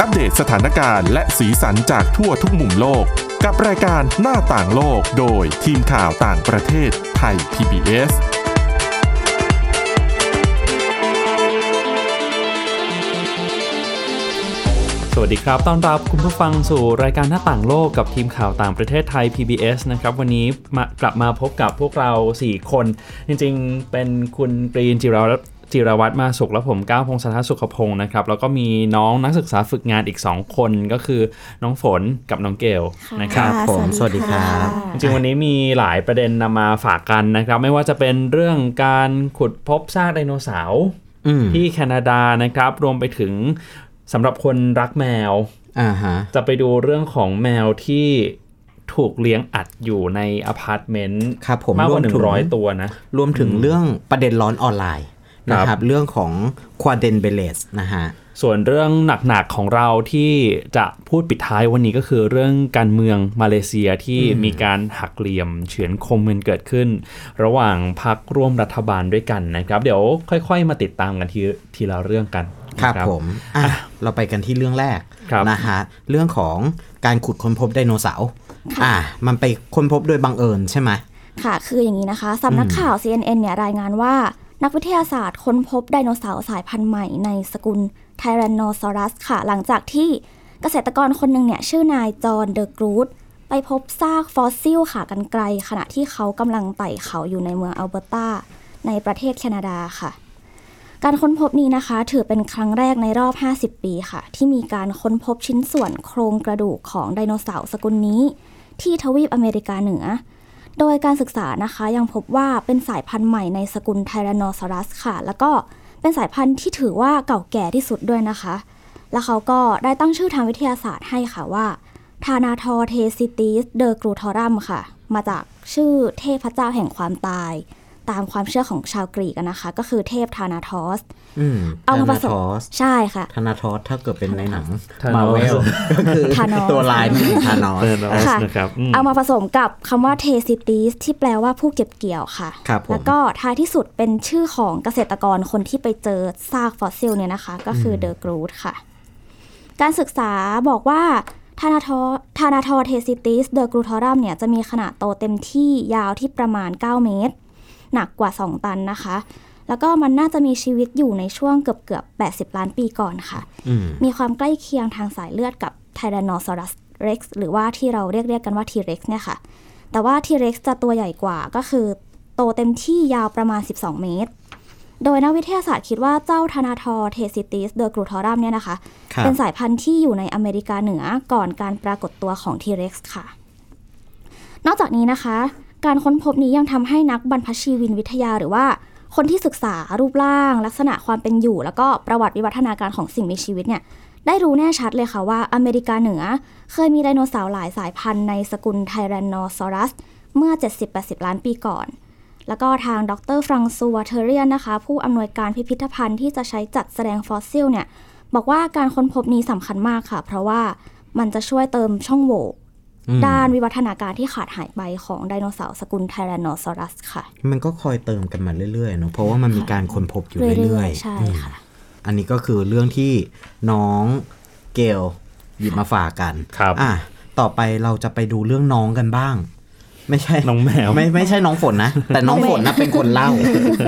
อัปเดตสถานการณ์และสีสันจากทั่วทุกมุมโลก กับรายการหน้าต่างโลกโดยทีมข่าวต่างประเทศไทย PBS สวัสดีครับ ต้อนรับคุณผู้ฟังสู่รายการหน้าต่างโลกกับทีมข่าวต่างประเทศไทย PBS นะครับ วันนี้มากลับมาพบกับพวกเรา 4 คน จริงๆ เป็นคุณปรีนจิรวัตร จิรวัตรมาสุขและผมก้าวพงศธรสุขพงศ์นะครับแล้วก็มีน้องนักศึกษาฝึกงานอีก 2 คนก็คือน้องฝนกับน้องเกลนะครับครับผมสวัสดีครับจริงๆวันนี้มีหลายประเด็นนำมาฝากกันนะครับ ไม่ว่าจะเป็นเรื่องการขุดพบซากไดโนเสาร์อืมที่แคนาดานะครับ รวมไปถึงสำหรับคนรักแมวอ่าฮะจะไปดูเรื่องของแมวที่ถูกเลี้ยงอัดอยู่ในอพาร์ตเมนต์ครับผมมากกว่ารวมถึง100ตัวนะ รวมถึงเรื่องประเด็นร้อนออนไลน์ นะคครัรับบเรื่องของควาเดนเบเลสนะฮะส่วนเรื่องหนักๆของเราที่จะพูดปิดท้ายวันนี้ก็คือเรื่องการเมืองมาเลเซียที่มีการหักเหลี่ยมเฉือนคมกันเกิดขึ้น ระหว่างพักร่วมรัฐบาลด้วยกันนะครับ เดี๋ยวค่อยๆ มาติดตามกันทีทีละเรื่องกันครับนะผมอะเราไปกันที่เรื่องแรกครับนะฮะเรื่องของการขุดค้นพบไดโนเสาร์อะมันไปค้นพบโดยบังเอิญใช่ไหมค่ะ คืออย่างนี้นะคะสำนักข่าว CNN เนี่ยรายงานว่า นักวิทยาศาสตร์ค้นพบไดโนเสาร์สายพันธุ์ใหม่ในสกุลไทแรนโนซอรัสค่ะ หลังจากที่เกษตรกรคนหนึ่งเนี่ย ชื่อนายจอห์นเดอ กรูตไปพบซากฟอสซิลขากรรไกร ขณะที่เขากำลังไต่เขาอยู่ในเมืองอัลเบอร์ตา ในประเทศแคนาดาค่ะ การค้นพบนี้นะคะ ถือเป็นครั้งแรกในรอบ 50 ปีค่ะ ที่มีการค้นพบชิ้นส่วนโครงกระดูกของไดโนเสาร์สกุลนี้ ที่ทวีปอเมริกาเหนือ โดยการศึกษานะคะยังพบว่าเป็นสายพันธุ์ใหม่ในสกุลไทแรนโนซอรัสค่ะ แล้วก็เป็นสายพันธุ์ที่ถือว่าเก่าแก่ที่สุดด้วยนะคะ แล้วเขาก็ได้ตั้งชื่อทางวิทยาศาสตร์ให้ค่ะว่าทานาทอเทซิติสเดอกรูทอรัมค่ะ มาจากชื่อเทพเจ้าแห่งความตาย ตามความเชื่อของชาวกรีกอะนะคะ ก็คือเทพทานาทอสอืมเอามาผสมทอสใช่ค่ะธนาทอสถ้าเกิดเป็นในหนัง Thanos Marvel ก็คือ Thanos ตัวร้ายนี่คือธานอสเออค่ะนะครับอืมเอามาผสมกับคำว่าเทซิติสที่แปลว่าผู้เก็บเกี่ยวค่ะครับผมแล้วก็ท้ายที่สุดเป็นชื่อของเกษตรกรคนที่ไปเจอซากฟอสซิลเนี่ยนะคะ ก็คือเดอ กรูตค่ะ การศึกษาบอกว่าทานาทอทานาทอเทซิติสเดอกรูทอรัมเนี่ยจะมีขนาดโตเต็มที่ยาวที่ประมาณ 9 เมตร หนักกว่า 2 ตันนะคะ แล้วก็มันน่าจะมีชีวิตอยู่ในช่วงเกือบเกือบๆ80 ล้านปีก่อนค่ะอืมมีความใกล้เคียงทางสายเลือดกับไทแรนโนซอรัสเร็กซ์หรือว่าที่เราเรียกเรียกกันว่าทีเร็กซ์เนี่ยค่ะ แต่ว่าทีเร็กซ์จะตัวใหญ่กว่าก็คือ โตเต็มที่ยาวประมาณ 12 เมตร โดยนักวิทยาศาสตร์คิดว่าเจ้าทานาทอเทซิติสเดอกรูทอรัมเนี่ยนะคะครับเป็นสายพันธุ์ที่อยู่ในอเมริกาเหนือก่อนการปรากฏตัวของทีเร็กซ์ค่ะ นอกจากนี้นะคะ การค้นพบนี้ยังทำให้นักบรรพชีวินวิทยาหรือว่า คนที่ศึกษารูปร่าง ลักษณะความเป็นอยู่ แล้วก็ประวัติวิวัฒนาการของสิ่งมีชีวิตเนี่ยได้รู้แน่ชัดเลยค่ะว่าอเมริกาเหนือ เคยมีไดโนเสาร์หลายสายพันธุ์ในสกุลไทแรนโนซอรัส เมื่อ 70-80 ล้านปีก่อน แล้วก็ทางดรฟรังซัวเทเรียนนะคะ ผู้อำนวยการพิพิธภัณฑ์ที่จะใช้จัดแสดงฟอสซิลเนี่ยบอกว่าการค้นพบนี้สำคัญมากค่ะ เพราะว่ามันจะช่วยเติมช่องโหว่ ด้านวิวัฒนาการที่ขาดหายไปของไดโนเสาร์สกุลไทแรนโนซอรัสค่ะ มันก็คอยเติมกันมาเรื่อยๆเนอะเพราะว่ามันมีการค้นพบอยู่เรื่อยๆใช่อืมค่ะ อันนี้ก็คือเรื่องที่น้องเกลหยิบมาฝากกันครับอะต่อไปเราจะไปดูเรื่องน้องกันบ้าง ไม่ใช่น้องแมวไม่ไม่ใช่น้องฝนนะ แต่น้องฝนนะเป็นคนเล่า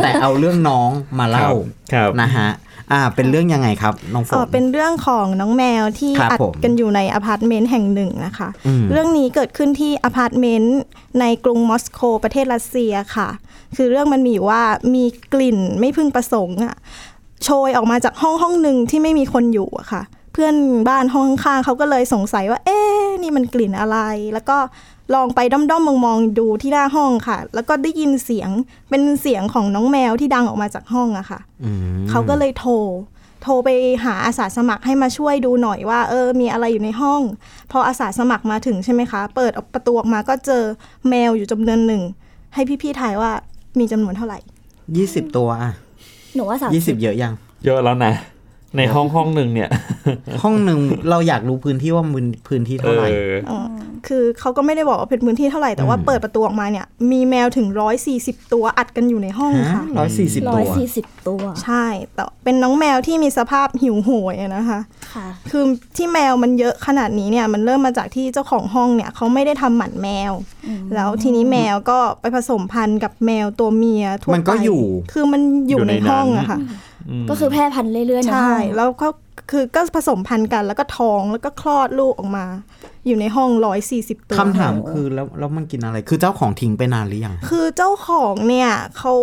แต่เอาเรื่องน้องมาเล่าครับนะฮะ อ่า เป็นเรื่องยังไงครับน้องฝน เอ่อเป็นเรื่องของน้องแมวที่ครับอัดผมกันอยู่ในอพาร์ตเมนต์แห่งหนึ่งนะคะอืมเรื่องนี้เกิดขึ้นที่อพาร์ตเมนต์ในกรุงมอสโกประเทศรัสเซียค่ะ คือเรื่องมันมีอยู่ว่ามีกลิ่นไม่พึงประสงค์อะโชยออกมาจากห้องห้องหนึ่งที่ไม่มีคนอยู่อะค่ะ เพื่อนบ้านห้องข้างๆเขาก็เลยสงสัยว่า เอ๊ะนี่มันกลิ่นอะไร แล้วก็ ลองไปด้อมๆมองๆดูที่หน้าห้องค่ะ แล้วก็ได้ยินเสียงเป็นเสียงของน้องแมวที่ดังออกมาจากห้องอะค่ะอืมเขาก็เลยโทร โทรไปหาอาสาสมัครให้มาช่วยดูหน่อยว่า เออ มีอะไรอยู่ในห้อง พออาสาสมัครมาถึงใช่ไหมคะ เปิดออกประตูออกมาก็เจอแมวอยู่จำนวนหนึ่ง ให้พี่ๆทายว่ามีจำนวนเท่าไหร่ยี่สิบตัวอะหนูว่าสามยี่สิบเยอะยัง เยอะแล้วนะ ในห้องห้องหนึ่งเนี่ย ห้องหนึ่งเราอยากรู้พื้นที่ว่ามันพื้นที่เท่าไหร่เอออ๋อคือเขาก็ไม่ได้บอกว่าเป็นพื้นที่เท่าไหร่แต่ว่าอืมเปิดประตูออกมาเนี่ย มีแมวถึง140ตัวอัดกันอยู่ในห้องค่ะร้อยสี่สิบร้ตัอยวสี่สิบตัว ใช่แต่เป็นน้องแมวที่มีสภาพหิวโหยอะนะคะค่ะคือที่แมวมันเยอะขนาดนี้เนี่ยมันเริ่มมาจากที่เจ้าของห้องเนี่ยเขาไม่ได้ทำหมันแมว แล้วทีนี้แมวก็ไปผสมพันธุ์กับแมวตัวเมียทั่วไปมันก็อยู่ คือมันอยู่อยู่ในในห้องนั้นอะค่ะ ก็คือแพร่พันธุ์เรื่อยๆในใช่ห้องแล้วก็คือก็ผสมพันธุ์กัน แล้วก็ท้องแล้วก็คลอดลูกออกมา อยู่ในห้องร้อยสี่สิบตัวคำถามคือแล้วแล้วมันกินอะไร คือเจ้าของทิ้งไปนานหรือยัง คือเจ้าของเนี่ยเขา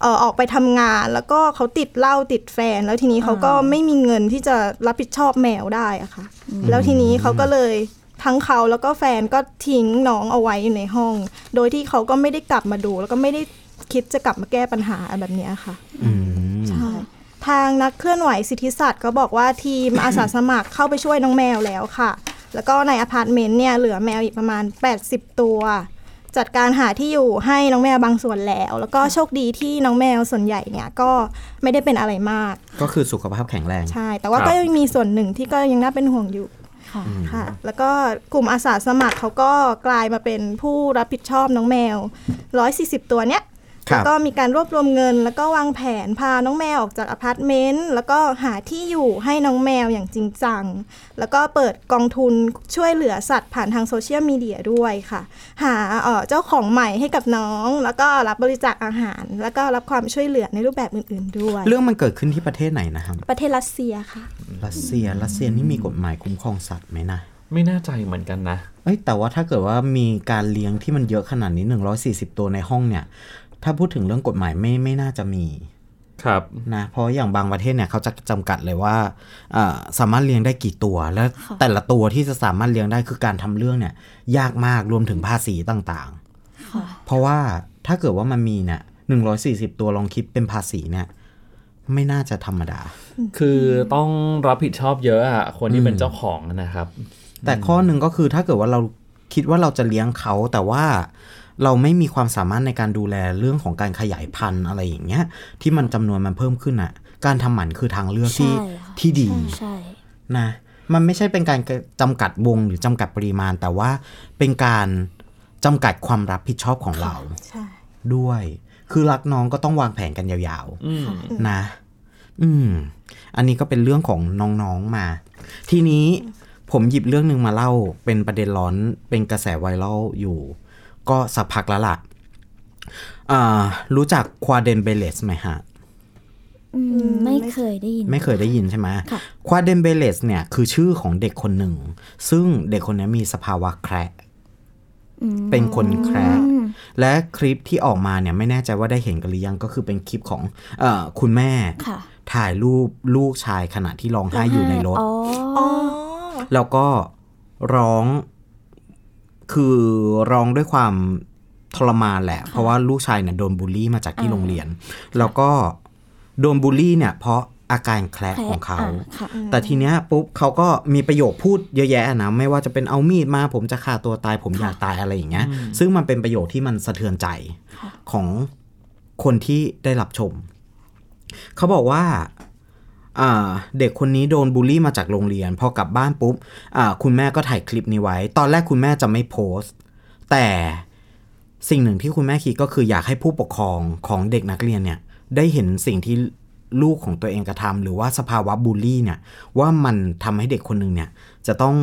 เอ่อออกไปทำงานแล้วก็เขาติดเหล้าติดแฟน แล้วทีนี้เขาก็ไม่มีเงินที่จะรับผิดชอบแมวได้อะค่ะ แล้วทีนี้เขาก็เลยทั้งเขาแล้วก็แฟนก็ทิ้งน้องเอาไว้อยู่ในห้อง โดยที่เขาก็ไม่ได้กลับมาดู แล้วก็ไม่ได้คิดจะกลับมาแก้ปัญหาแบบเนี้ยค่ะ อืมใช่ ทางนักเคลื่อนไหวสิทธิสัตว์ก็บอกว่าทีมอาสาสมัครเข้าไปช่วยน้องแมวแล้วค่ะ แล้วก็ในอพาร์ตเมนต์เนี่ยเหลือแมวอีกประมาณ 80 ตัว จัดการหาที่อยู่ให้น้องแมวบางส่วนแล้ว แล้วก็โชคดีที่น้องแมวส่วนใหญ่เนี่ยก็ไม่ได้เป็นอะไรมาก ก็คือสุขภาพแข็งแรง ใช่ แต่ว่าครับก็ยังมีส่วนหนึ่งที่ก็ยังน่าเป็นห่วงอยู่ค่ะค่ะ แล้วก็กลุ่มอาสาสมัครเขาก็กลายมาเป็นผู้รับผิดชอบน้องแมว 140 ตัวเนี้ยครับ แล้วก็มีการรวบรวมเงิน แล้วก็วางแผนพาน้องแมวออกจากอพาร์ตเมนต์แล้วก็หาที่อยู่ให้น้องแมวอย่างจริงจัง แล้วก็เปิดกองทุนช่วยเหลือสัตว์ผ่านทางโซเชียลมีเดียด้วยค่ะ หาเอ่อเจ้าของใหม่ให้กับน้อง แล้วก็รับบริจาคอาหาร แล้วก็รับความช่วยเหลือในรูปแบบอื่น ๆ ด้วย เรื่องมันเกิดขึ้นที่ประเทศไหนนะครับประเทศรัสเซียค่ะรัสเซียรัสเซียนี่มีกฎหมายคุ้มครองสัตว์ไหมนะไม่แน่ใจเหมือนกันนะ เอ้ยแต่ว่าถ้าเกิดว่ามีการเลี้ยงที่มันเยอะขนาดนี้ 140 ตัวในห้องเนี่ย ถ้าพูดถึงเรื่องกฎหมายไม่ไม่น่าจะมีครับนะเพราะอย่างบางประเทศเนี่ยเขาจะจำกัดเลยว่าเอ่อสามารถเลี้ยงได้กี่ตัว แล้วแต่ละตัวที่จะสามารถเลี้ยงได้คือการทำเรื่องเนี่ยยากมากรวมถึงภาษีต่างๆ เพราะว่าถ้าเกิดว่ามันมีเนี่ย140ตัวลองคิดเป็นภาษีเนี่ยไม่น่าจะธรรมดา คือต้องรับผิดชอบเยอะอะคนที่เป็นเจ้าของนะครับ แต่ข้อหนึ่งก็คือถ้าเกิดว่าเราคิดว่าเราจะเลี้ยงเขาแต่ว่า เราไม่มีความสามารถในการดูแลเรื่องของการขยายพันธุ์อะไรอย่างเงี้ย ที่มันจำนวนมันเพิ่มขึ้นอะ การทำหมันคือทางเลือกที่ใช่ค่ะที่ดีใช่ใช่นะมันไม่ใช่เป็นการจำกัดวงหรือจำกัดปริมาณ แต่ว่าเป็นการจำกัดความรับผิดชอบของเราใช่ด้วย คือรักน้องก็ต้องวางแผนกันยาวๆอืมนะ อืม อันนี้ก็เป็นเรื่องของน้องๆมา ทีนี้ผมหยิบเรื่องหนึ่งมาเล่าเป็นประเด็นร้อนเป็นกระแสไวรัลอยู่ ก็สักพักแล้วล่ะอ่ารู้จักควาเดนเบเลสไหมฮะอืมไม่เคยได้ยิน ไม่เคยได้ยินใช่ไหมค่ะควาเดนเบเลสเนี่ยคือชื่อของเด็กคนหนึ่ง ซึ่งเด็กคนนี้มีสภาวะแคระอืมเป็นคนแคระอืมและคลิปที่ออกมาเนี่ยไม่แน่ใจว่าได้เห็นกันหรือยังก็คือเป็นคลิปของเออคุณแม่ค่ะถ่ายรูปลูกชายขณะที่ร้องไห้อยู่ในรถอ๋ออ๋อแล้วก็ร้อง คือร้องด้วยความทรมานแหละ เพราะว่าลูกชายเนี่ยโดนบูลลี่มาจากที่โรงเรียน แล้วก็โดนบูลลี่เนี่ย เพราะอาการแคระแคระของเขาอ่าค่ะแต่ทีเนี้ยปุ๊บเขาก็มีประโยคพูดเยอะแยะนะ ไม่ว่าจะเป็นเอามีดมา ผมจะฆ่าตัวตายผมอยากตายอะไรอย่างเงี้ย ซึ่งมันเป็นประโยคที่มันสะเทือนใจของคนที่ได้รับชม เขาบอกว่าอ่า เด็กคนนี้โดนบูลลี่มาจากโรงเรียน พอกลับบ้านปุ๊บอ่าคุณแม่ก็ถ่ายคลิปนี้ไว้ ตอนแรกคุณแม่จะไม่โพสต์ แต่สิ่งหนึ่งที่คุณแม่คิดก็คืออยากให้ผู้ปกครองของเด็กนักเรียนเนี่ยได้เห็นสิ่งที่ลูกของตัวเองกระทำหรือว่าสภาวะบูลลี่เนี่ยว่ามันทำให้เด็กคนหนึ่งเนี่ยจะต้อง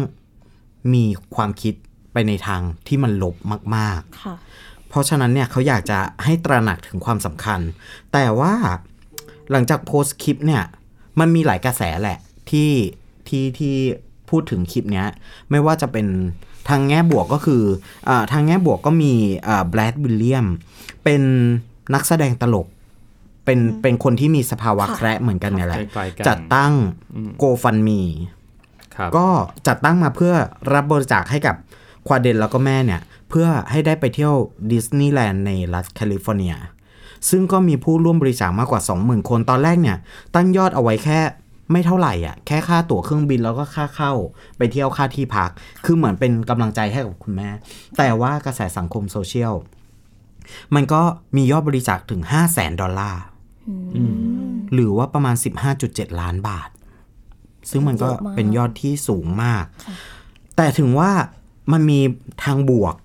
มีความคิดไปในทางที่มันลบมากๆค่ะเพราะฉะนั้นเนี่ยเขาอยากจะให้ตระหนักถึงความสำคัญ แต่ว่าหลังจากโพสต์คลิปเนี่ย มันมีหลายกระแสแหละที่ที่ที่พูดถึงคลิปเนี้ย ไม่ว่าจะเป็นทางแง่บวกก็คืออาทางแง่บวกก็มีแบรดวิลเลียมเป็นนักแสดงตลก เป็นเป็นคนที่มีสภาวะค่ะแคระเหมือนกันเนี่ยแหละคล้ายๆกันจัดตั้ง GoFundMe ครับก็จัดตั้งมาเพื่อรับบริจาคให้กับควาเดนแล้วก็แม่เนี่ย เพื่อให้ได้ไปเที่ยวดิสนีย์แลนด์ในรัฐแคลิฟอร์เนีย ซึ่งก็มีผู้ร่วมบริจาคมากกว่า 20,000 คน ตอนแรกเนี่ย ตั้งยอดเอาไว้แค่ไม่เท่าไหร่อะ แค่ค่าตั๋วเครื่องบินแล้วก็ค่าเข้า ไปเที่ยวค่าที่พัก คือเหมือนเป็นกำลังใจให้กับคุณแม่ แต่ว่ากระแสสังคมโซเชียล มันก็มียอดบริจาคถึง 5 0 0แสนดอลลาร์หรือว่าประมาณ 15.7 ล้านบาท ซึ่งมันก็เยอะมากเป็นยอดที่สูงมากค่ะแต่ถึงว่ามันมีทางบวก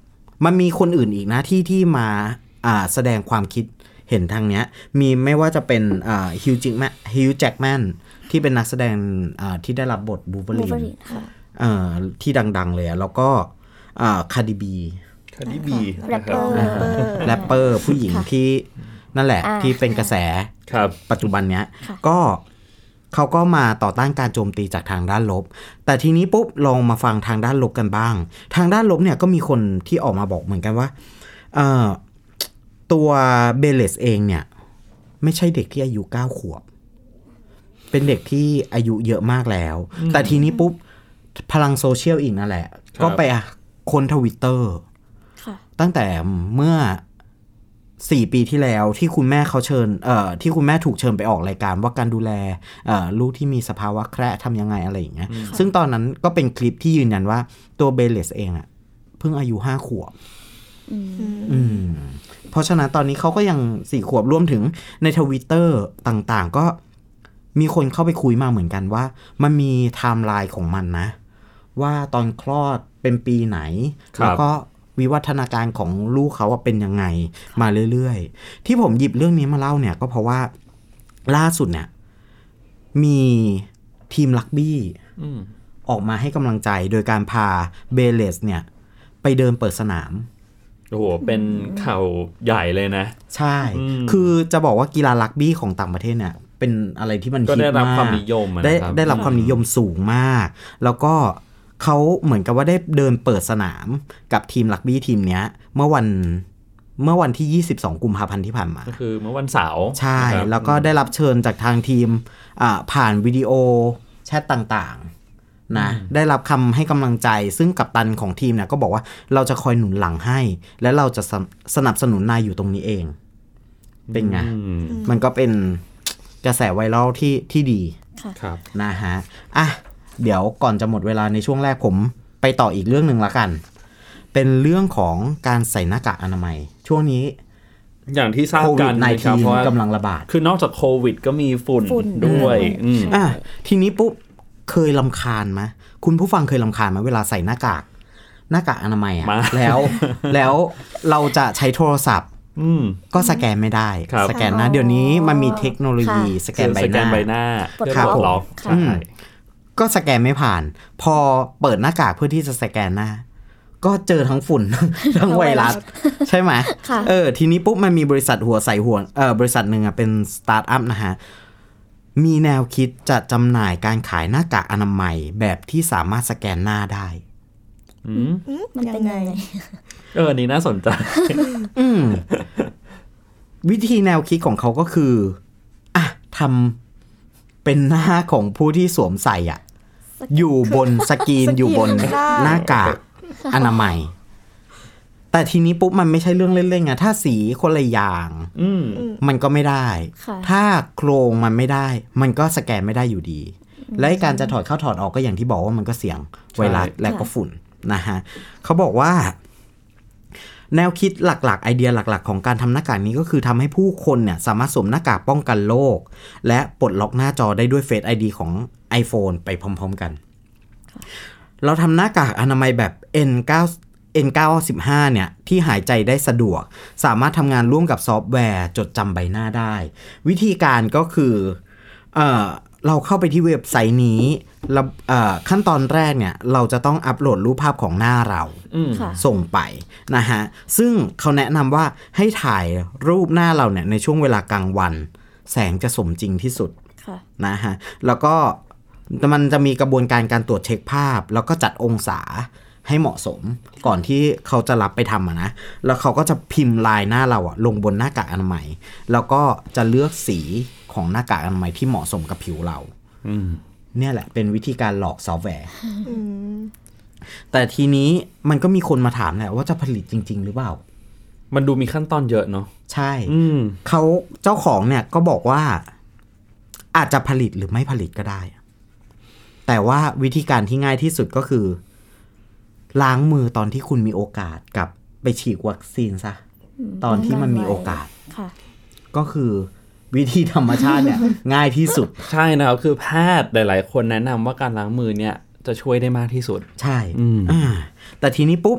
มันมีคนอื่นอีกนะที่ที่มาอ่าแสดงความคิด เห็นทางเนี้ยมีไม่ว่าจะเป็นอ่าฮิวจ์แจ็กแมน ฮิวแจ็กแมนที่เป็นนักแสดงอ่าที่ได้รับบทวูล์ฟเวอบูล์ฟเวอรีนค่ะเอ่อที่ดัง ๆ เลยอะแล้วก็คาร์ดิบี คาร์ดิบีแรปเปอร์แรปเปอร์ผู้หญิงค่ะที่นั่นแหละอ่าที่เป็นกระแสครับปัจจุบันเนี้ยค่ะก็เขาก็มาต่อต้านการโจมตีจากทางด้านลบ แต่ทีนี้ปุ๊บลองมาฟังทางด้านลบกันบ้าง ทางด้านลบเนี่ยก็มีคนที่ออกมาบอกเหมือนกันว่าเอ่อ ตัวเบย์ลส์เองเนี่ย ไม่ใช่เด็กที่อายุ9ขวบ เป็นเด็กที่อายุเยอะมากแล้ว แต่ทีนี้ปุ๊บ พลังโซเชียลอีกนั่นแหละครับก็ไปคนทวิตเตอร์ค่ะตั้งแต่เมื่อสี่ปีที่แล้วที่คุณแม่เขาเชิญ เอ่อ ที่คุณแม่ถูกเชิญไปออกรายการว่าการดูแล เอ่อ ลูกที่มีสภาวะแคระทำยังไงอะไรอย่างเงี้ย ซึ่งตอนนั้นก็เป็นคลิปที่ยืนยันว่าตัวเบย์ลส์เองอะเพิ่งอายุห้าขวบอืม เพราะฉะนั้นตอนนี้เขาก็ยังสี่ขวบรวมถึงในทวิตเตอร์ต่างๆ ก็มีคนเข้าไปคุยมาเหมือนกันว่า มันมีไทม์ไลน์ของมันนะ ว่าตอนคลอดเป็นปีไหนครับแล้วก็วิวัฒนาการของลูกเขาว่าเป็นยังไงมาเรื่อยๆ ที่ผมหยิบเรื่องนี้มาเล่าเนี่ยก็เพราะว่าล่าสุดเนี่ย มีทีมลักบี้อืมออกมาให้กำลังใจโดยการพาเบเลสเนี่ย ไปเดินเปิดสนาม โอ้โห เป็นข่าวใหญ่เลยนะ ใช่อืมคือจะบอกว่ากีฬารักบี้ของต่างประเทศเนี่ย เป็นอะไรที่มันก็ฮิตได้รับมากความนิยมอะได้นะครับได้รับความนิยมสูงมาก แล้วก็เขาเหมือนกับว่าได้เดินเปิดสนามกับทีมรักบี้ทีมเนี้ย เมื่อวันเมื่อวันที่ 22 กุมภาพันธ์ที่ผ่านมา ก็คือเมื่อวันเสาร์ ใช่นะครับแล้วก็ได้รับเชิญจากทางทีมอ่าผ่านวิดีโอแชทต่างๆ นะได้รับคำให้กำลังใจ ซึ่งกัปตันของทีมเนี่ยก็บอกว่าเราจะคอยหนุนหลังให้ และเราจะสนสนับสนุนนายอยู่ตรงนี้เอง เป็นไงอืมมันก็เป็นกระแสไวรัลที่ที่ดีครับนะฮะอะเดี๋ยวก่อนจะหมดเวลาในช่วงแรกผมไปต่ออีกเรื่องหนึ่งละกัน เป็นเรื่องของการใส่หน้ากากอนามัย ช่วงนี้อย่างที่ทราบโควิกัดนในนะคทีรับเพราะว่ากำลังระบาด คือนอกจากโควิดก็มีฝุ่นฝุ่นด้วยด้วยอืมอะทีนี้ปุ๊บ เคยลำคาญไหมคุณผู้ฟังเคยลำคาญไหมเวลาใส่หน้ากาก หน้ากากอนามัยอะมาแล้ว แล้วเราจะใช้โทรศัพท์อืมก็สแกนไม่ได้ครับสแกนหน้าเดี๋ยวนี้มันมีเทคโนโลยีค่ะสแกนใบสหแกน้านใบหน้าปลดเพื่อปลดล็ล็ออกกค่ะใช่ก็สแกนไม่ผ่าน พอเปิดหน้ากากเพื่อที่จะสแกนหน้า ก็เจอทั้งฝุ่น ทั้งไวรัส ใช่ไหมค่ะเออ ทีนี้ปุ๊บมันมีบริษัทหัวใส่หัวเออบริษัทหนึ่งอะเป็นสตาร์ทอัพนะฮะ มีแนวคิดจะจำหน่ายการขายหน้ากากอนามัยแบบที่สามารถสแกนหน้าได้อืมมันเป็นยังไง เออนี่น่าสนใจอืมวิธีแนวคิดของเขาก็คืออะทำเป็นหน้าของผู้ที่สวมใส่อะ อยู่บนสกรีนสกรีนอยู่บนได้หน้ากากอนามัย แต่ทีนี้ปุ๊บมันไม่ใช่เรื่องเล่นๆไงถ้าสีคนละอย่าง อืมมันก็ไม่ได้ค่ะถ้าโครงมันไม่ได้ มันก็สแกนไม่ได้อยู่ดี และไอ้การจะถอดเข้าถอดออกก็อย่างที่บอกว่ามันก็เสี่ยงไวรัสใช่และก็ฝุ่นนะฮะเขาบอกว่า แนวคิดหลักๆ ไอเดียหลักๆ ของการทำหน้ากากนี้ก็คือทำให้ผู้คนเนี่ยสามารถสวมหน้ากากป้องกันโรคและปลดล็อกหน้าจอได้ด้วย Face ID ของ iPhone ไปพร้อม ๆ กัน เราทำหน้ากากอนามัยแบบ N9 N95 เนี่ยที่หายใจได้สะดวก สามารถทำงานร่วมกับซอฟต์แวร์ จดจำใบหน้าได้ วิธีการก็คือเออเราเข้าไปที่เว็บไซต์นี้แล้วเอ่อขั้นตอนแรกเนี่ย เราจะต้องอัปโหลดรูปภาพของหน้าเราอืมค่ะส่งไปนะฮะ ซึ่งเขาแนะนำว่าให้ถ่ายรูปหน้าเราเนี่ยในช่วงเวลากลางวัน แสงจะสมจริงที่สุดค่ะนะฮะ แล้วก็มันจะมีกระบวนการการตรวจเช็คภาพ แล้วก็จัดองศา ให้เหมาะสมก่อนที่เขาจะรับไปทำอะนะแล้วเขาก็จะพิมพ์ลายหน้าเราอะลงบนหน้ากากอนามัย แล้วก็จะเลือกสีของหน้ากากอนามัยที่เหมาะสมกับผิวเราอืมเนี่ยแหละเป็นวิธีการหลอกซอฟต์แวร์แต่ทีนี้มันก็มีคนมาถามแหละว่าจะผลิตจริง ๆ หรือเปล่า มันดูมีขั้นตอนเยอะเนาะใช่อืมเขาเจ้าของเนี่ยก็บอกว่า อาจจะผลิตหรือไม่ผลิตก็ได้ แต่ว่าวิธีการที่ง่ายที่สุดก็คือ ล้างมือตอนที่คุณมีโอกาสกับไปฉีดวัคซีนซะ ตอนที่มันมีโอกาสค่ะก็คือวิธีธรรมชาติเนี่ย ง่ายที่สุด ใช่นะครับ คือแพทย์หลาย ๆ คนแนะนำว่าการล้างมือเนี่ย จะช่วยได้มากที่สุด ใช่อืมอ่าแต่ทีนี้ปุ๊บ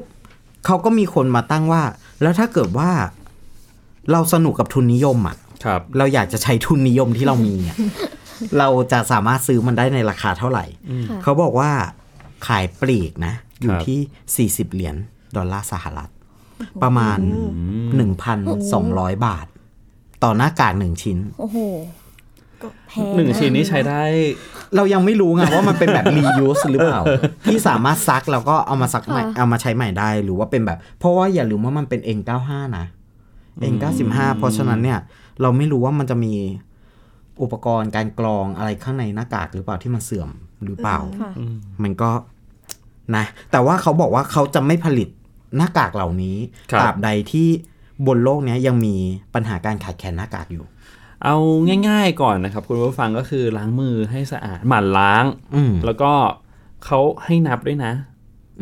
เขาก็มีคนมาตั้งว่า แล้วถ้าเกิดว่า เราสนุกกับทุนนิยมอะครับ เราอยากจะใช้ทุนนิยมที่เรามีเนี่ยเราจะสามารถซื้อมันได้ในราคาเท่าไหร่ เขาบอกว่าขายปลีกนะ อยู่ครับที่ 40 เหรียญดอลลาร์สหรัฐ ประมาณ 1,200 บาท ต่อหน้ากากหนึ่งชิ้น โอ้โหแพงหนึ่งชิ้นนี้ใช้ได้ เรายังไม่รู้ไงว่ามันเป็นแบบ reuse หรือเปล่า ที่สามารถซักแล้วก็เอามาซักใหม่เอามาใช้ใหม่ได้หรือว่าเป็นแบบ เพราะว่าอย่าลืมว่ามันเป็น N95 นะ N95 เพราะฉะนั้นเนี่ย เราไม่รู้ว่ามันจะมีอุปกรณ์การกรองอะไรข้างในหน้ากากหรือเปล่าที่มันเสื่อมหรือเปล่าค่ะมันก็ นะแต่ว่าเขาบอกว่าเขาจะไม่ผลิตหน้ากากเหล่านี้ครับตราบใดที่บนโลกเนี้ยยังมีปัญหาการขาดแคลนหน้ากากอยู่ เอาง่าย ๆ ก่อนนะครับ คุณผู้ฟังก็คือล้างมือให้สะอาดหมั่นล้างอืมแล้วก็เขาให้นับด้วยนะอืม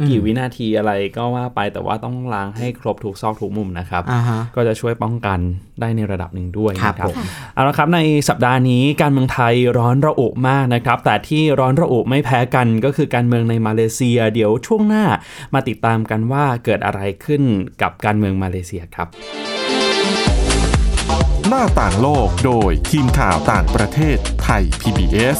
กี่วินาทีอะไรก็ว่าไปแต่ว่าต้องล้างให้ครบทุกซอกทุกมุมนะครับอ่าฮะก็จะช่วยป้องกันได้ในระดับหนึ่งด้วยครับนะผมเอาละครับในสัปดาห์นี้การเมืองไทยร้อนระอุมากนะครับ แต่ที่ร้อนระอุไม่แพ้กันก็คือการเมืองในมาเลเซีย เดี๋ยวช่วงหน้ามาติดตามกันว่าเกิดอะไรขึ้นกับการเมืองมาเลเซียครับ หน้าต่างโลกโดยทีมข่าวต่างประเทศไทย PBS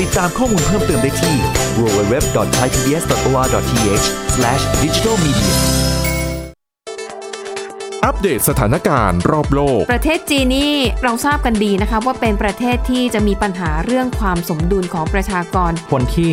ติดตามข้อมูลเพิ่มเติมได้ที่ www.thaipbs.or.th/digitalmedia อัปเดตสถานการณ์รอบโลก ประเทศจีนนี่เราทราบกันดีนะคะว่าเป็นประเทศที่จะมีปัญหาเรื่องความสมดุลของประชากร คนที่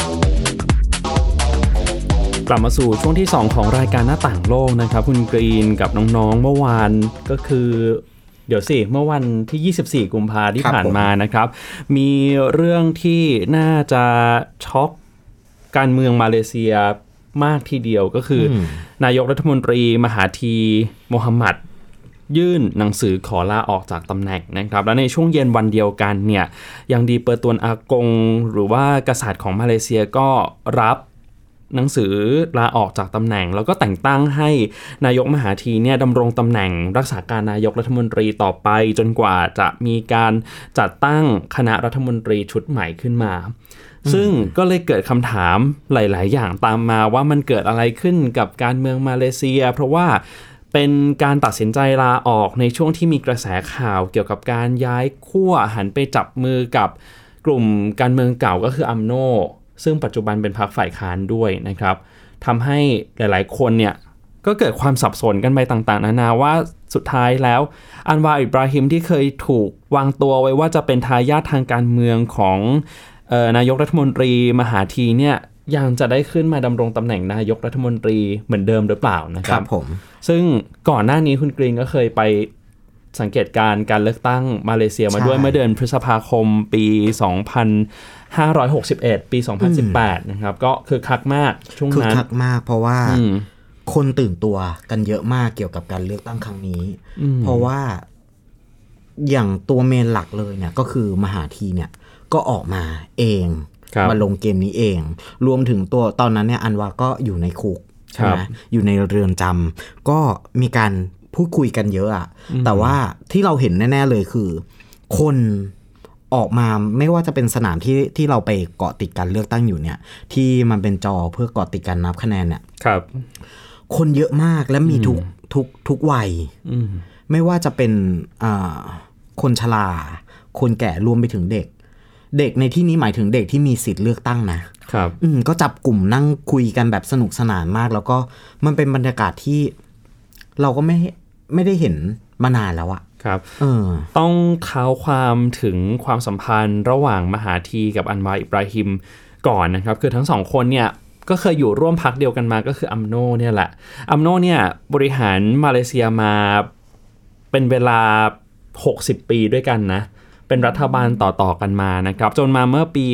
กลับมาสู่ช่วงที่ 2 ของรายการหน้าต่างโลกนะครับ คุณกรีนกับน้องๆ เมื่อวานก็คือ เดี๋ยวสิ เมื่อวันที่ 24 กุมภาที่ครับผ่านผมมานะครับ มีเรื่องที่น่าจะช็อกการเมืองมาเลเซียมากทีเดียวก็คืออมนายกรัฐมนตรีมหาธีโมฮัมหมัดยื่นหนังสือขอลาออกจากตำแหน่งนะครับ และในช่วงเย็นวันเดียวกันเนี่ยยังดีเปิดตวนอากง หรือว่ากษัตริย์ของมาเลเซียก็รับ หนังสือลาออกจากตำแหน่ง แล้วก็แต่งตั้งให้นายกมหาธีเนี่ยดำรงตำแหน่ง รักษาการนายกรัฐมนตรีต่อไป จนกว่าจะมีการจัดตั้งคณะรัฐมนตรีชุดใหม่ขึ้นมา ซึ่งก็เลยเกิดคำถามหลาย ๆ อย่างตามมาว่ามันเกิดอะไรขึ้นกับการเมืองมาเลเซีย เพราะว่าเป็นการตัดสินใจลาออกในช่วงที่มีกระแสข่าวเกี่ยวกับการย้ายขั้วหันไปจับมือกับกลุ่มการเมืองเก่าก็คืออัมโน ซึ่งปัจจุบันเป็นพรรคฝ่ายค้านด้วยนะครับทำให้หลาย ๆ คนเนี่ยก็เกิดความสับสนกันไปต่างๆ นานาว่าสุดท้ายแล้ว อันวาอิบราฮิมที่เคยถูกวางตัวไว้ว่าจะเป็นทายาททางการเมืองของเออนายกรัฐมนตรีมหาธีเนี่ยยังจะได้ขึ้นมาดำรงตำแหน่งนายกรัฐมนตรีเหมือนเดิมหรือเปล่านะคครัรับบผมซึ่งก่อนหน้านี้คุณกรีนก็เคยไปสังเกตการณ์การเลือกตั้งมาเลเซียมาด้วยใช่เมื่อเดือนพฤษภาคมปี 2561 ปี 2018 นะครับ ก็คือคักมากช่วงคือนั้นคักมากเพราะว่าอืมคนตื่นตัวกันเยอะมากเกี่ยวกับการเลือกตั้งครั้งนี้อืมเพราะว่าอย่างตัวเมนหลักเลยเนี่ยก็คือมหาทีเนี่ยก็ออกมาเองครับมาลงเกมนี้เอง รวมถึงตัวตอนนั้นเนี่ยอันวาก็อยู่ในคุกใช่ไหมครับอยู่ในเรือนจำก็มีการพูดคุยกันเยอะอะแต่ว่าที่เราเห็นแน่ ๆเลยคือ คน ออกมาไม่ว่าจะเป็นสนามที่ที่เราไปเกาะติดการเลือกตั้งอยู่เนี่ย ที่มันเป็นจอเพื่อเกาะติดการนับคะแนนเนี่ยครับ คนเยอะมากและมีทุกทุกทุกวัยอืมไม่ว่าจะเป็นอ่าคนชราคนแก่รวมไปถึงเด็ก เด็กในที่นี้หมายถึงเด็กที่มีสิทธิ์เลือกตั้งนะครับ อืมก็จับกลุ่มนั่งคุยกันแบบสนุกสนานมาก แล้วก็มันเป็นบรรยากาศที่เราก็ไม่ไม่ได้เห็นมานานแล้วอะ ครับเออต้องเท้าความถึงความสัมพันธ์ระหว่างมหาธีกับอันวาอิบราฮิมก่อนนะครับ คือทั้งสองคนเนี่ยก็เคยอยู่ร่วมพักเดียวกันมาก็คืออัมโนเนี่ยแหละอัมโนเนี่ยบริหารมาเลเซียมาเป็นเวลา 60 ปีด้วยกันนะ เป็นรัฐบาลต่อๆกันมานะครับ จนมาเมื่อปี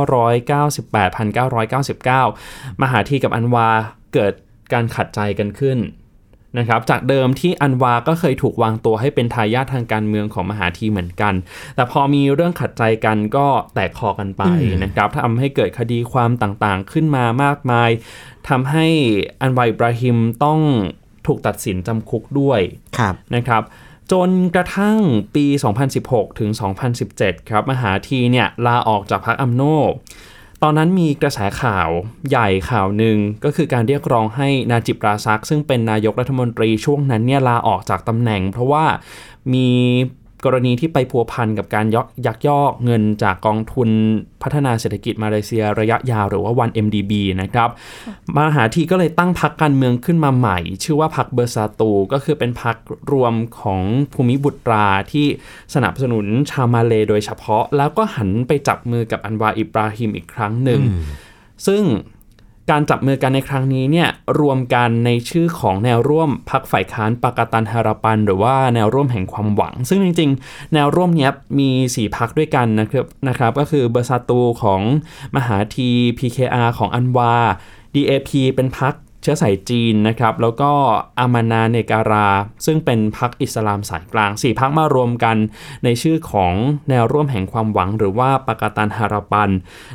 1998 1999 มหาธีกับอันวาเกิดการขัดใจกันขึ้น นะครับจากเดิมที่อันวาก็เคยถูกวางตัวให้เป็นทายาททางการเมืองของมหาธีเหมือนกัน แต่พอมีเรื่องขัดใจกันก็แตกคอกันไปนะครับทำให้เกิดคดีความต่างๆขึ้นมามากมายทำให้อันวาอิบราฮิมต้องถูกตัดสินจำคุกด้วยครับนะครับจนกระทั่งปี 2016 ถึง 2017 ครับ มหาธีเนี่ยลาออกจากพรรคอัมโน ตอนนั้นมีกระแสข่าวใหญ่ข่าวหนึ่งก็คือการเรียกร้องให้นาจิบราซัก ซึ่งเป็นนายกรัฐมนตรีช่วงนั้นเนี่ยลาออกจากตำแหน่ง เพราะว่ามี กรณีที่ไปพัวพันกับการยกยักยอกเงินจากกองทุนพัฒนาเศรษฐกิจมาเลเซียระยะยาวหรือว่า 1MDB นะครับมหาธีก็เลยตั้งพรรคการเมืองขึ้นมาใหม่ ชื่อว่าพรรคเบอร์ซาตู ก็คือเป็นพรรครวมของภูมิบุตราที่สนับสนุนชาวมาเลโดยเฉพาะ แล้วก็หันไปจับมือกับอันวาอิบราฮิมอีกครั้งหนึ่งซึ่ง การจับมือกันในครั้งนี้เนี่ยรวมกันในชื่อของแนวร่วมพักฝ่ายค้านปากาตันฮาราปัน หรือว่าแนวร่วมแห่งความหวัง ซึ่งจริงๆ แนวร่วมนี้มี 4 พักด้วยกันนะครับนะครับก็คือเบอร์ซาตูของมหาที PKR ของอันวา DAP เป็นพักเชื้อสายจีนนะครับแล้วก็อามานาเนการา ซึ่งเป็นพักอิสลามสายกลาง4พักมารวมกันในชื่อของแนวร่วมแห่งความหวัง หรือว่าปากาตันฮาราปัน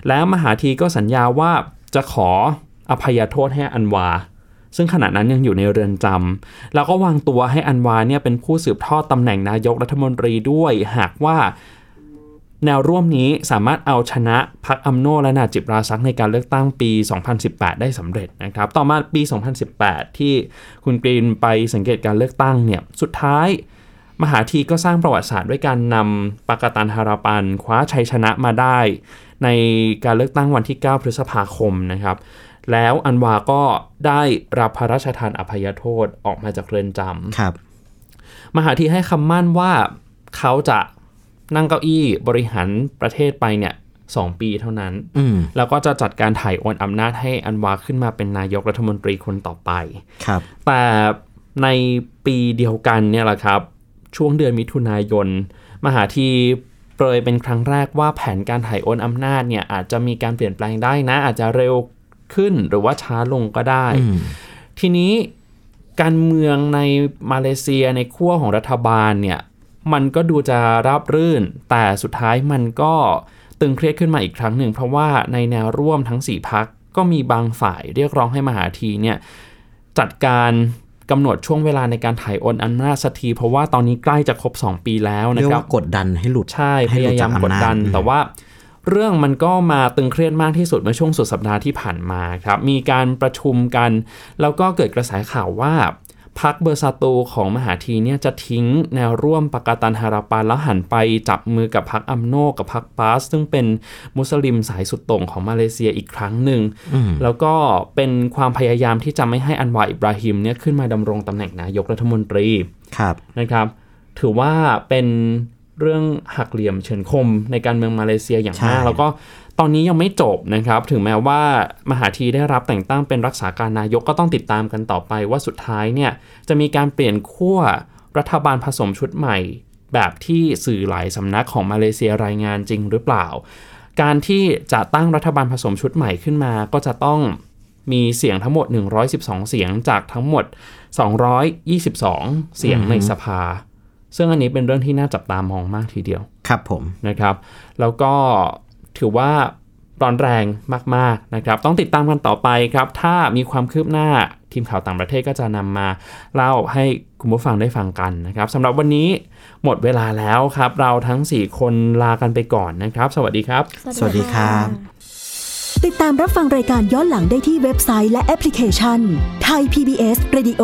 แล้วมหาทีก็สัญญาว่า จะขออภัยโทษให้อันวา ซึ่งขณะนั้นยังอยู่ในเรือนจำแล้วก็วางตัวให้อันวาเนี่ยเป็นผู้สืบทอดตำแหน่งนายกรัฐมนตรีด้วยหากว่าแนวร่วมนี้สามารถเอาชนะพรรคอัมโนและนาจิบราซักในการเลือกตั้งปี 2018 ได้สำเร็จนะครับ ต่อมาปี 2018 ที่คุณกรีนไปสังเกตการเลือกตั้งเนี่ย สุดท้าย มหาธีก็สร้างประวัติศาสตร์ด้วยการนำปากาตันฮาราปัน คว้าชัยชนะมาได้ ในการเลือกตั้งวันที่ 9 พฤษภาคมนะครับ แล้วอันวาก็ได้รับพระราชทานอภัยโทษออกมาจากเรือนจำครับ มหาธีให้คำมั่นว่าเขาจะนั่งเก้าอี้บริหารประเทศไปเนี่ยสองปีเท่านั้นอืมแล้วก็จะจัดการถ่ายโอนอำนาจให้อันวาขึ้นมาเป็นนายกรัฐมนตรีคนต่อไป ครับ แต่ในปีเดียวกันเนี่ยแหละครับ ช่วงเดือนมิถุนายน มหาธี เปรยเป็นครั้งแรกว่าแผนการถ่ายโอนอำนาจเนี่ยอาจจะมีการเปลี่ยนแปลงได้นะ อาจจะเร็วขึ้นหรือว่าช้าลงก็ได้อืมทีนี้การเมืองในมาเลเซียในขั้วของรัฐบาลเนี่ยมันก็ดูจะราบรื่น แต่สุดท้ายมันก็ตึงเครียดขึ้นมาอีกครั้งหนึ่ง เพราะว่าในแนวร่วมทั้ง 4พักก็มีบางฝ่ายเรียกร้องให้มหาธีเนี่ยจัดการ กำหนดช่วงเวลาในการถ่ายโอนอำนาจสักที เพราะว่าตอนนี้ใกล้จะครบ 2 ปีแล้วนะเรียกครับว่ากดดันให้หลุดใช่พให้หลุยายามจกดดันอำจแต่ว่าเรื่องมันก็มาตึงเครียดมากที่สุดเมื่อช่วงสุดสัปดาห์ที่ผ่านมาครับ มีการประชุมกัน แล้วก็เกิดกระแสข่าวว่า พักเบอร์ซาตูของมหาธีเนี่ยจะทิ้งแนวร่วมปากาตันฮาราปานแล้วหันไปจับมือกับพักอัมโนกับพักปาส ซึ่งเป็นมุสลิมสายสุดโต่งของมาเลเซียอีกครั้งหนึ่งอืมแล้วก็เป็นความพยายามที่จะไม่ให้อันวาอิบราฮิมเนี่ยขึ้นมาดำรงตำแหน่งนายกรัฐมนตรีครับนะครับ ถือว่าเป็นเรื่องหักเหลี่ยมเฉินคมในการเมืองมาเลเซียอย่างมากใช่แล้วก็ ตอนนี้ยังไม่จบนะครับ ถึงแม้ว่ามหาธีได้รับแต่งตั้งเป็นรักษาการนายกก็ต้องติดตามกันต่อไปว่าสุดท้ายเนี่ยจะมีการเปลี่ยนขั้วรัฐบาลผสมชุดใหม่ แบบที่สื่อหลายสำนักของมาเลเซียรายงานจริงหรือเปล่า การที่จะตั้งรัฐบาลผสมชุดใหม่ขึ้นมา ก็จะต้องมีเสียงทั้งหมด 112 เสียงจากทั้งหมด 222 เสียงในสภา ซึ่งอันนี้เป็นเรื่องที่น่าจับตามองมากทีเดียว ครับผมนะครับ แล้วก็ ถือว่าร้อนแรงมากๆนะครับ ต้องติดตามกันต่อไปครับ ถ้ามีความคืบหน้าทีมข่าวต่างประเทศก็จะนำมาเล่าให้คุณผู้ฟังได้ฟังกันนะครับสำหรับวันนี้หมดเวลาแล้วครับ เราทั้ง 4 คนลากันไปก่อนนะครับ สวัสดีครับ สวัสดีครับ ติดตามรับฟังรายการย้อนหลังได้ที่เว็บไซต์และแอปพลิเคชันไทย PBS Radio